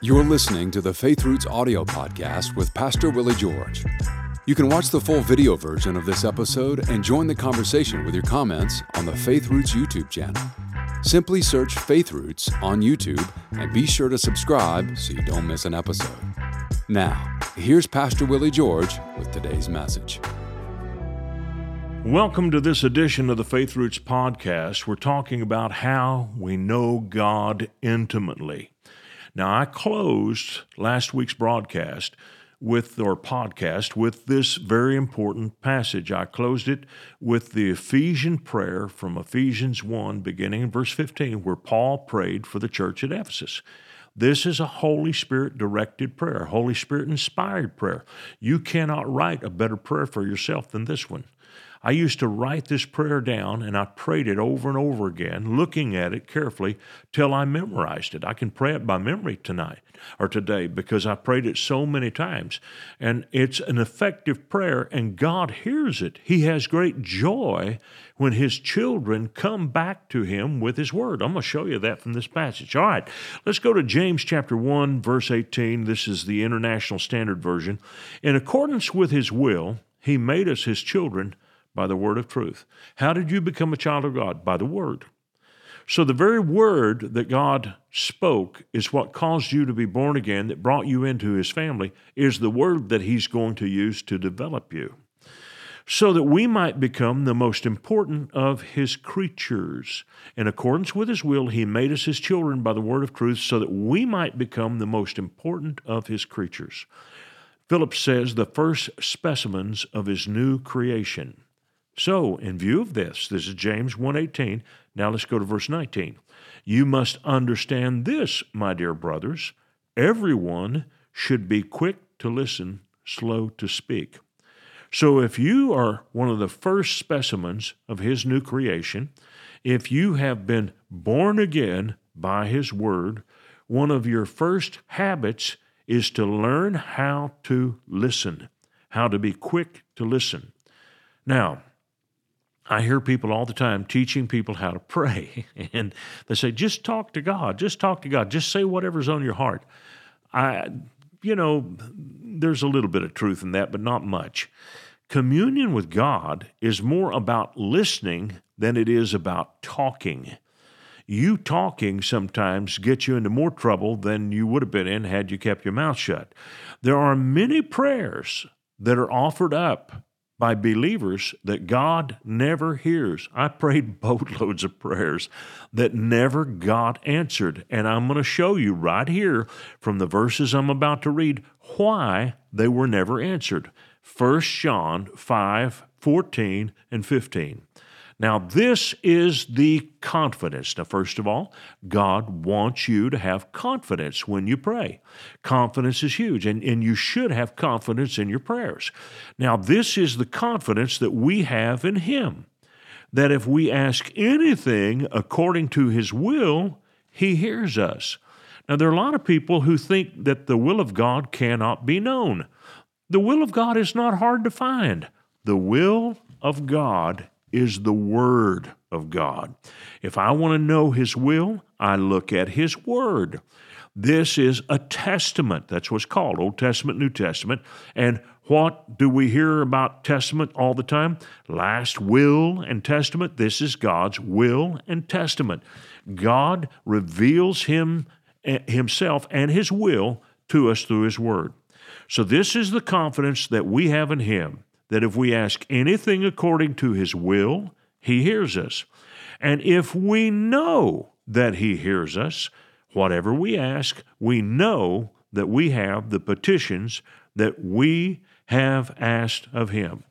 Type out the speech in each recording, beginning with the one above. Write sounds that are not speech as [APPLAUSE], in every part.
You're listening to the Faith Roots audio podcast with Pastor Willie George. You can watch the full video version of this episode and join the conversation with your comments on the Faith Roots YouTube channel. Simply search Faith Roots on YouTube and be sure to subscribe so you don't miss an episode. Now, here's Pastor Willie George with today's message. Welcome to this edition of the Faith Roots podcast. We're talking about how we know God intimately. Now, I closed last week's broadcast with or podcast with this very important passage. I closed it with the Ephesian prayer from Ephesians 1, beginning in verse 15, where Paul prayed for the church at Ephesus. This is a Holy Spirit directed prayer, Holy Spirit inspired prayer. You cannot write a better prayer for yourself than this one. I used to write this prayer down and I prayed it over and over again, looking at it carefully till I memorized it. I can pray it by memory tonight or today because I prayed it so many times. And it's an effective prayer, and God hears it. He has great joy when His children come back to Him with His Word. I'm going to show you that from this passage. All right, let's go to James chapter 1, verse 18. This is the International Standard Version. In accordance with His will, He made us His children by the word of truth. How did you become a child of God? By the word. So, the very word that God spoke is what caused you to be born again, that brought you into his family, is the word that he's going to use to develop you. So that we might become the most important of his creatures. In accordance with his will, he made us his children by the word of truth, so that we might become the most important of his creatures. Phillips says the first specimens of his new creation. So, in view of this, this is James 1:18. Now let's go to verse 19. You must understand this, my dear brothers. Everyone should be quick to listen, slow to speak. So, if you are one of the first specimens of His new creation, if you have been born again by His Word, one of your first habits is to learn how to listen, how to be quick to listen. Now, I hear people all the time teaching people how to pray, [LAUGHS] and they say, just talk to God, just talk to God, just say whatever's on your heart. I, you know, there's a little bit of truth in that, but not much. Communion with God is more about listening than it is about talking. You talking sometimes gets you into more trouble than you would have been in had you kept your mouth shut. There are many prayers that are offered up by believers that God never hears. I prayed [LAUGHS] boatloads of prayers that never got answered. And I'm going to show you right here from the verses I'm about to read why they were never answered. 1 John 5 14 and 15. Now, this is the confidence. Now, first of all, God wants you to have confidence when you pray. Confidence is huge, and, and you should have confidence in your prayers. Now, this is the confidence that we have in Him that if we ask anything according to His will, He hears us. Now, there are a lot of people who think that the will of God cannot be known. The will of God is not hard to find. The will of God is the Word of God. If I want to know His will, I look at His Word. This is a testament. That's what's called Old Testament, New Testament. And what do we hear about testament all the time? Last will and testament. This is God's will and testament. God reveals him eh, himself and his will to us through his word. So this is the confidence that we have in him that if we ask anything according to his will, he hears us. And if we know that he hears us, whatever we ask, we know that we have the petitions that we have asked of him.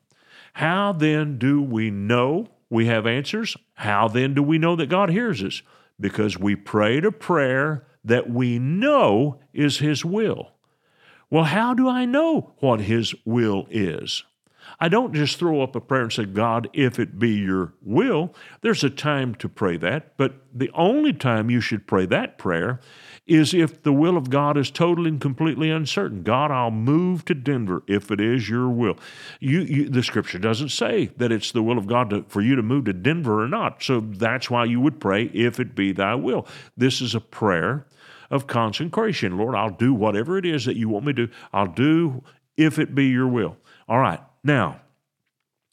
How then do we know we have answers? How then do we know that God hears us? Because we prayed a prayer that we know is his will. Well, how do I know what his will is? I don't just throw up a prayer and say, God, if it be your will. There's a time to pray that, but the only time you should pray that prayer is if the will of God is totally and completely uncertain. God, I'll move to Denver if it is your will. You, you, the scripture doesn't say that it's the will of God to, for you to move to Denver or not. So that's why you would pray, if it be thy will. This is a prayer of consecration. Lord, I'll do whatever it is that you want me to. I'll do if it be your will. All right. Now,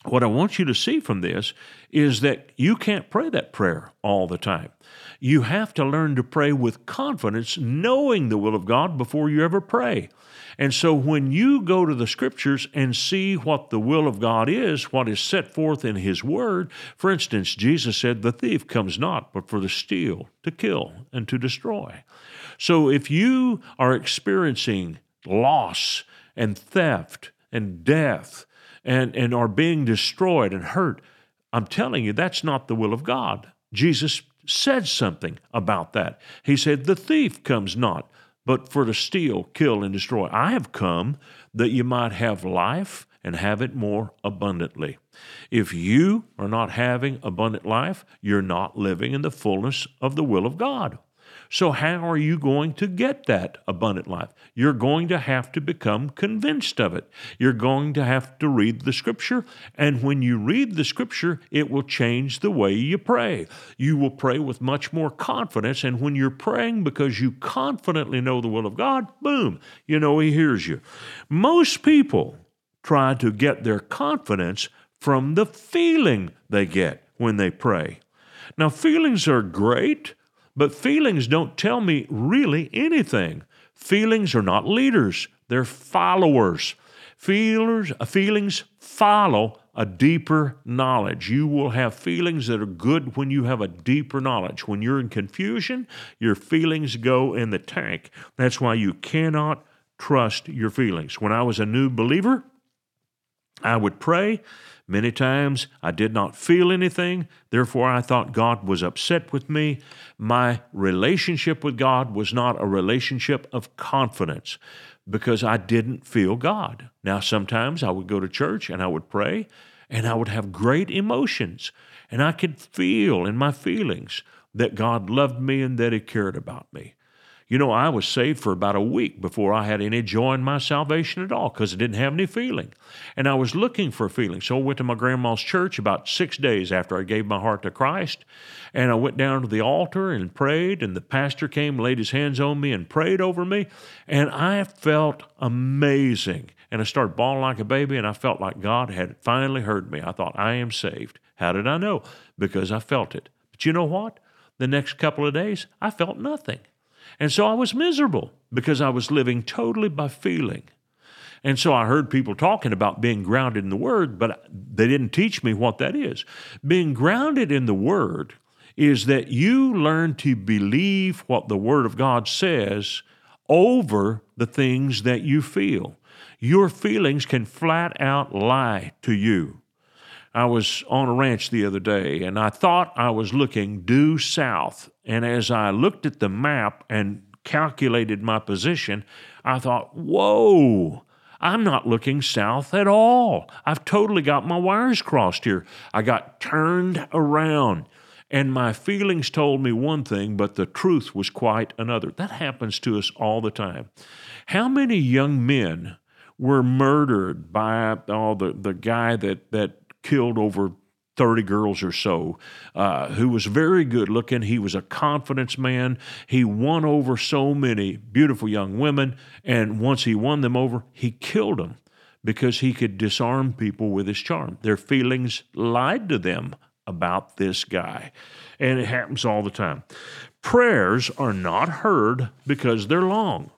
what I want you to see from this is that you can't pray that prayer all the time. You have to learn to pray with confidence, knowing the will of God before you ever pray. And so when you go to the scriptures and see what the will of God is, what is set forth in His Word, for instance, Jesus said, The thief comes not but for to steal, to kill, and to destroy. So if you are experiencing loss and theft and death, and, and are being destroyed and hurt. I'm telling you, that's not the will of God. Jesus said something about that. He said, The thief comes not, but for to steal, kill, and destroy. I have come that you might have life and have it more abundantly. If you are not having abundant life, you're not living in the fullness of the will of God. So, how are you going to get that abundant life? You're going to have to become convinced of it. You're going to have to read the scripture. And when you read the scripture, it will change the way you pray. You will pray with much more confidence. And when you're praying because you confidently know the will of God, boom, you know He hears you. Most people try to get their confidence from the feeling they get when they pray. Now, feelings are great. But feelings don't tell me really anything. Feelings are not leaders, they're followers. Feelers, uh, feelings follow a deeper knowledge. You will have feelings that are good when you have a deeper knowledge. When you're in confusion, your feelings go in the tank. That's why you cannot trust your feelings. When I was a new believer, I would pray Many times I did not feel anything, therefore I thought God was upset with me. My relationship with God was not a relationship of confidence because I didn't feel God. Now, sometimes I would go to church and I would pray and I would have great emotions and I could feel in my feelings that God loved me and that He cared about me. You know, I was saved for about a week before I had any joy in my salvation at all because I didn't have any feeling. And I was looking for feeling. So I went to my grandma's church about six days after I gave my heart to Christ. And I went down to the altar and prayed. And the pastor came, laid his hands on me, and prayed over me. And I felt amazing. And I started bawling like a baby. And I felt like God had finally heard me. I thought, I am saved. How did I know? Because I felt it. But you know what? The next couple of days, I felt nothing. And so I was miserable because I was living totally by feeling. And so I heard people talking about being grounded in the Word, but they didn't teach me what that is. Being grounded in the Word is that you learn to believe what the Word of God says over the things that you feel. Your feelings can flat out lie to you. I was on a ranch the other day and I thought I was looking due south. And as I looked at the map and calculated my position, I thought, whoa, I'm not looking south at all. I've totally got my wires crossed here. I got turned around. And my feelings told me one thing, but the truth was quite another. That happens to us all the time. How many young men were murdered by oh, the, the guy that, that killed over 30 girls or so, uh, who was very good looking. He was a confidence man. He won over so many beautiful young women. And once he won them over, he killed them because he could disarm people with his charm. Their feelings lied to them about this guy. And it happens all the time. Prayers are not heard because they're long.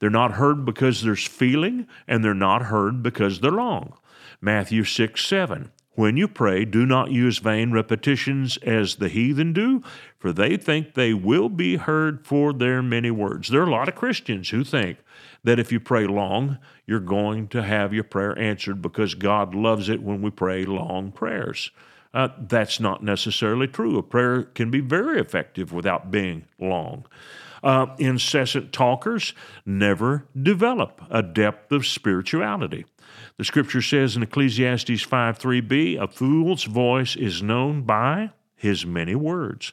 They're not heard because there's feeling, and they're not heard because they're long. Matthew 6 7. When you pray, do not use vain repetitions as the heathen do, for they think they will be heard for their many words. There are a lot of Christians who think that if you pray long, you're going to have your prayer answered because God loves it when we pray long prayers. Uh, that's not necessarily true. A prayer can be very effective without being long. Uh, incessant talkers never develop a depth of spirituality. The scripture says in Ecclesiastes 5 3b, a fool's voice is known by his many words.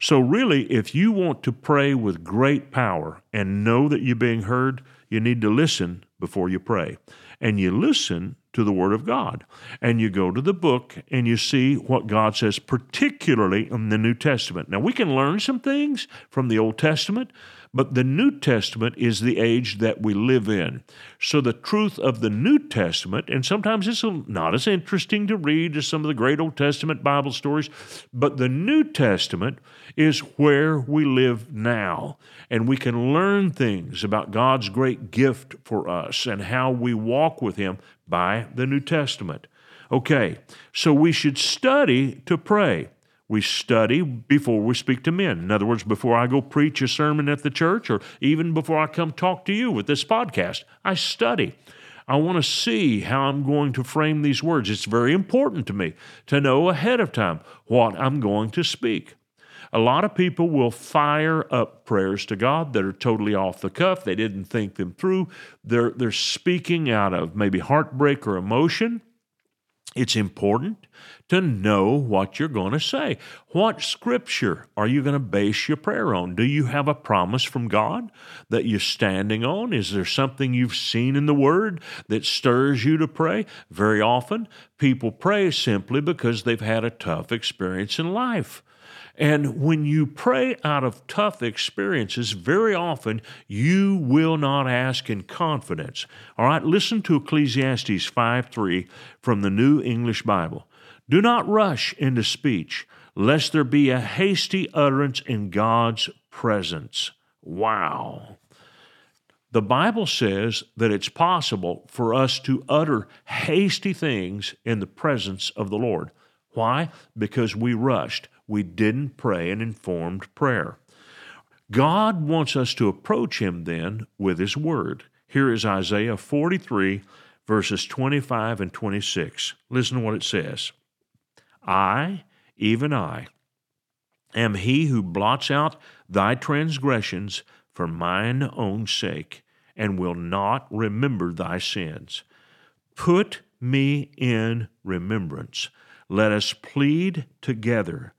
So, really, if you want to pray with great power and know that you're being heard, you need to listen before you pray. And you listen to the Word of God. And you go to the book and you see what God says, particularly in the New Testament. Now, we can learn some things from the Old Testament, but the New Testament is the age that we live in. So the truth of the New Testament, and sometimes it's not as interesting to read as some of the great Old Testament Bible stories, but the New Testament is where we live now. And we can learn things about God's great gift for us and how we walk with Him by the New Testament. Okay, so we should study to pray. We study before we speak to men. In other words, before I go preach a sermon at the church or even before I come talk to you with this podcast, I study. I want to see how I'm going to frame these words. It's very important to me to know ahead of time what I'm going to speak. A lot of people will fire up prayers to God that are totally off the cuff. They didn't think them through. They're, they're speaking out of maybe heartbreak or emotion. It's important to know what you're going to say. What scripture are you going to base your prayer on? Do you have a promise from God that you're standing on? Is there something you've seen in the Word that stirs you to pray? Very often, people pray simply because they've had a tough experience in life. And when you pray out of tough experiences, very often you will not ask in confidence. All right, listen to Ecclesiastes 5 3 from the New English Bible. Do not rush into speech, lest there be a hasty utterance in God's presence. Wow. The Bible says that it's possible for us to utter hasty things in the presence of the Lord. Why? Because we rushed we didn't pray an informed prayer. God wants us to approach Him then with His Word. Here is Isaiah 43, verses 25 and 26. Listen to what it says I, even I, am He who blots out thy transgressions for mine own sake, and will not remember thy sins. Put me in remembrance. Let us plead together.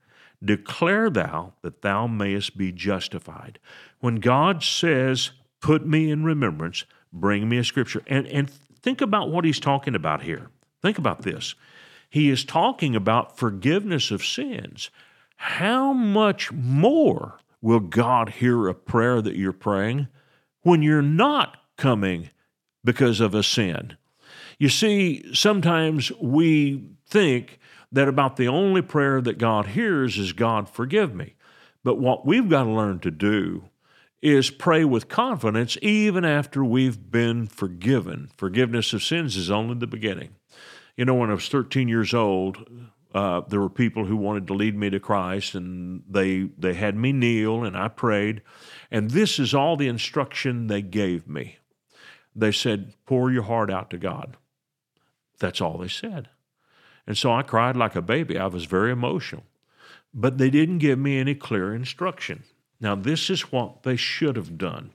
Declare thou that thou mayest be justified. When God says, Put me in remembrance, bring me a scripture, and, and think about what he's talking about here. Think about this. He is talking about forgiveness of sins. How much more will God hear a prayer that you're praying when you're not coming because of a sin? You see, sometimes we think that about the only prayer that God hears is, God, forgive me. But what we've got to learn to do is pray with confidence even after we've been forgiven. Forgiveness of sins is only the beginning. You know, when I was 13 years old, uh, there were people who wanted to lead me to Christ, and they they had me kneel, and I prayed, and this is all the instruction they gave me. They said, "Pour your heart out to God." That's all they said. And so I cried like a baby. I was very emotional. But they didn't give me any clear instruction. Now, this is what they should have done.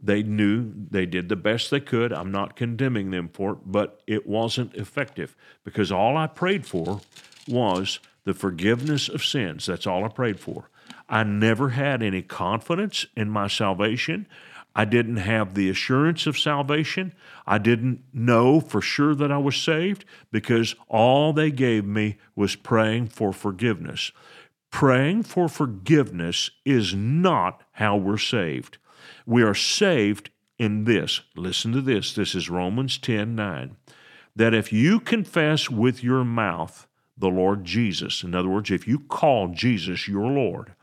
They knew they did the best they could. I'm not condemning them for it, but it wasn't effective because all I prayed for was the forgiveness of sins. That's all I prayed for. I never had any confidence in my salvation. I didn't have the assurance of salvation. I didn't know for sure that I was saved because all they gave me was praying for forgiveness. Praying for forgiveness is not how we're saved. We are saved in this. Listen to this. This is Romans 10 9. That if you confess with your mouth the Lord Jesus, in other words, if you call Jesus your Lord,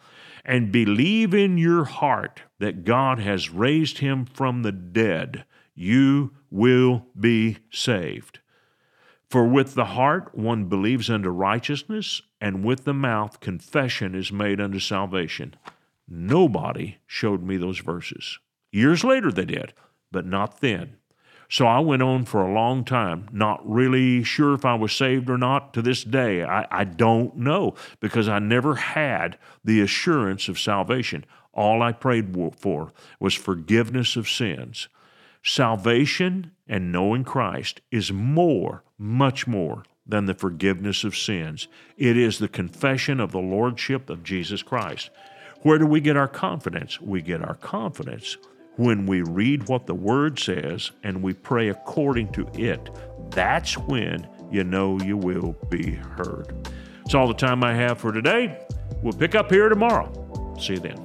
and believe in your heart that God has raised him from the dead, you will be saved. For with the heart one believes unto righteousness, and with the mouth confession is made unto salvation. Nobody showed me those verses. Years later they did, but not then. So I went on for a long time, not really sure if I was saved or not. To this day, I, I don't know because I never had the assurance of salvation. All I prayed for was forgiveness of sins. Salvation and knowing Christ is more, much more than the forgiveness of sins. It is the confession of the Lordship of Jesus Christ. Where do we get our confidence? We get our confidence When we read what the Word says and we pray according to it, that's when you know you will be heard. It's all the time I have for today. We'll pick up here tomorrow. See you then.